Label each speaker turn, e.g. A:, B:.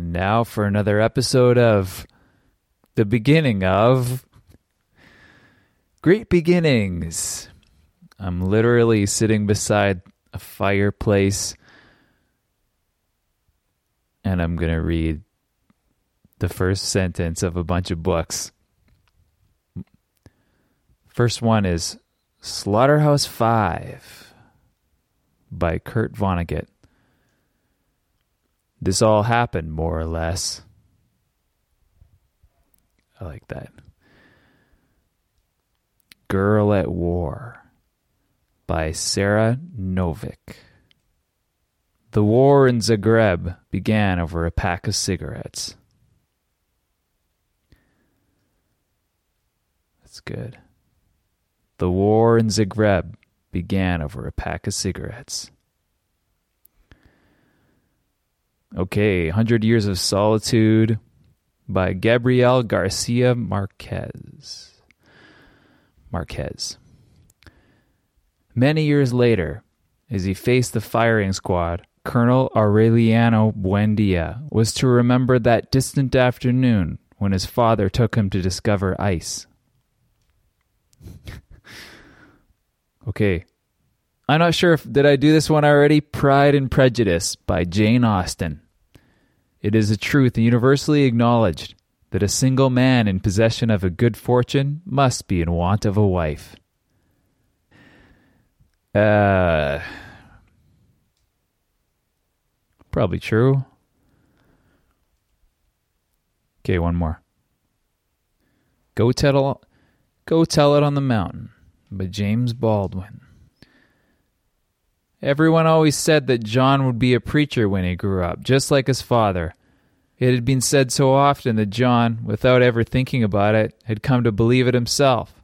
A: And now for another episode of the beginning of Great Beginnings. I'm literally sitting beside a fireplace and I'm going to read the first sentence of a bunch of books. First one is Slaughterhouse Five by Kurt Vonnegut. This all happened more or less. I like that. Girl at War by Sara Novic. The war in Zagreb began over a pack of cigarettes. That's good. The war in Zagreb began over a pack of cigarettes. Okay, 100 Years of Solitude by Gabriel Garcia Marquez. Marquez. Many years later, as he faced the firing squad, Colonel Aureliano Buendia was to remember that distant afternoon when his father took him to discover ice. okay. I'm not sure if did I do this one already? Pride and Prejudice by Jane Austen. It is a truth universally acknowledged that a single man in possession of a good fortune must be in want of a wife. Uh Probably true. Okay, one more. Go tell Go Tell It on the Mountain by James Baldwin. Everyone always said that John would be a preacher when he grew up, just like his father. It had been said so often that John, without ever thinking about it, had come to believe it himself.